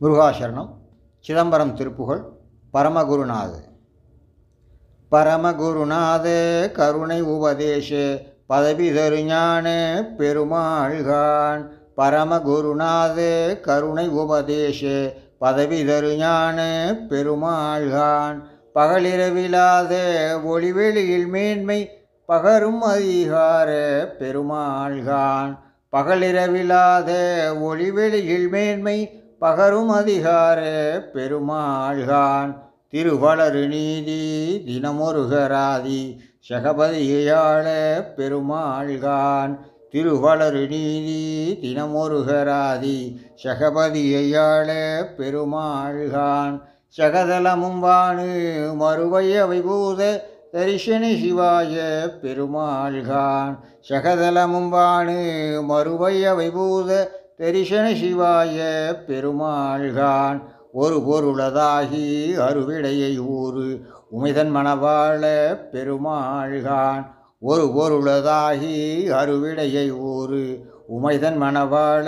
முருகாசரணம் சிதம்பரம் திருப்புகழ் பரமகுருநாது. பரமகுருநாதே கருணை உபதேச பதவி தருஞானே பெருமாள்கான். பரமகுருநாதே கருணை உபதேச பதவி தருஞானே பெருமாள்கான். பகலிரவிலாத ஒளிவெளியில் மேன்மை பகரும் அதிகார பெருமாள்கான். பகலிரவிலாத ஒளிவெளியில் மேன்மை பகரும் அதிகார பெருமாள்கான் திருவளரு நீதி தினமொருகராதி சகபதியாள பெருமாள்கான் திருவளரு நீதி தினமொருகராதி சகபதியாள பெருமாள்கான். சகதலமும் வானு மறுவைய விபூத தரிசனி சிவாய பெருமாள்கான். சகதலமும் வானு மறுவைய விபூத தரிசன சிவாய பெருமாள்கான். ஒரு பொருளதாகி அருவிடையை ஊறு. உமைதன் மணவாழ பெருமாள்கான். ஒரு பொருளதாகி அருவிடையை ஊறு. உமைதன் மணவாழ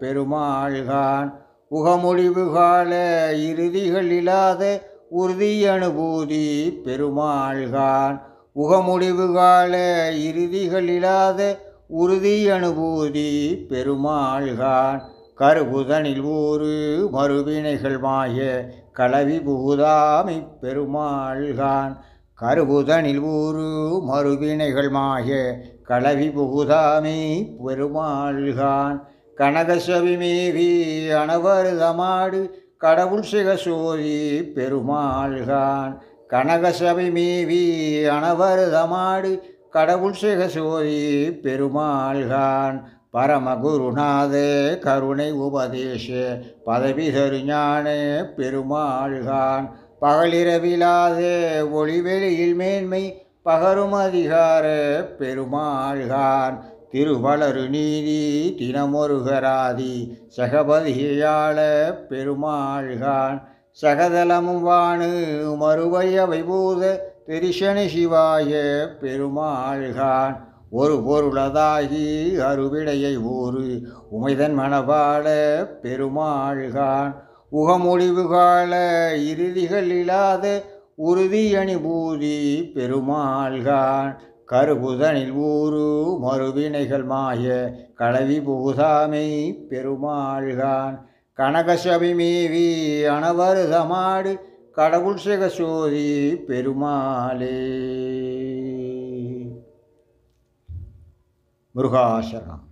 பெருமாள்கான். உகமொழிவு கால இறுதிகள் இல்லாத உறுதி அனுபூதி பெருமாள்கான். உகமொழிவு கால இறுதிகள் இல்லாத உறுதி அனுபூதி பெருமாள்கான். கருபுதனில் ஊறு மறுவினைகள் மாய களவி பூதாமி பெருமாள்கான். கருபுதனில் ஊறு மறுவினைகள் மாய களவி புகுதாமி பெருமாள்கான். கனகசவி மேவி அணவருதமாடு கடவுள் சிகசோதி பெருமாள்கான். கனகசபை மேவி அணவருதமாடு கடவுள் சிகசோதி பெருமாள்கான் பரமகுருநாதே கருணை உபதேஷே பதவி தருஞானே பெருமாள்கான் பகலிரவிலாதே ஒளிவெளியில் மேன்மை பகரும் அதிகார பெருமாள்கான் திருவளரு நீதி தினமொருகராதி சகபதியாள பெருமாள்கான் சகதலமும் வாணு மறுவைய வைபூத திரிசனி சிவாய பெருமாள்கான். ஒரு பொருளதாகி அருவிடையை ஊறு உமைதன் மணவாள பெருமாள்கான். உகமொழிவு கால இறுதிகள் இல்லாத உறுதி பூதி பெருமாள்கான். கருபுதனில் ஊரு மறுவினைகள் மாய களவி பூதாமை பெருமாள்கான். கனகசபை மேவி அனவருதமாடு கடவுள் சிகசோதி பெருமாளே. முருகாசரணம்.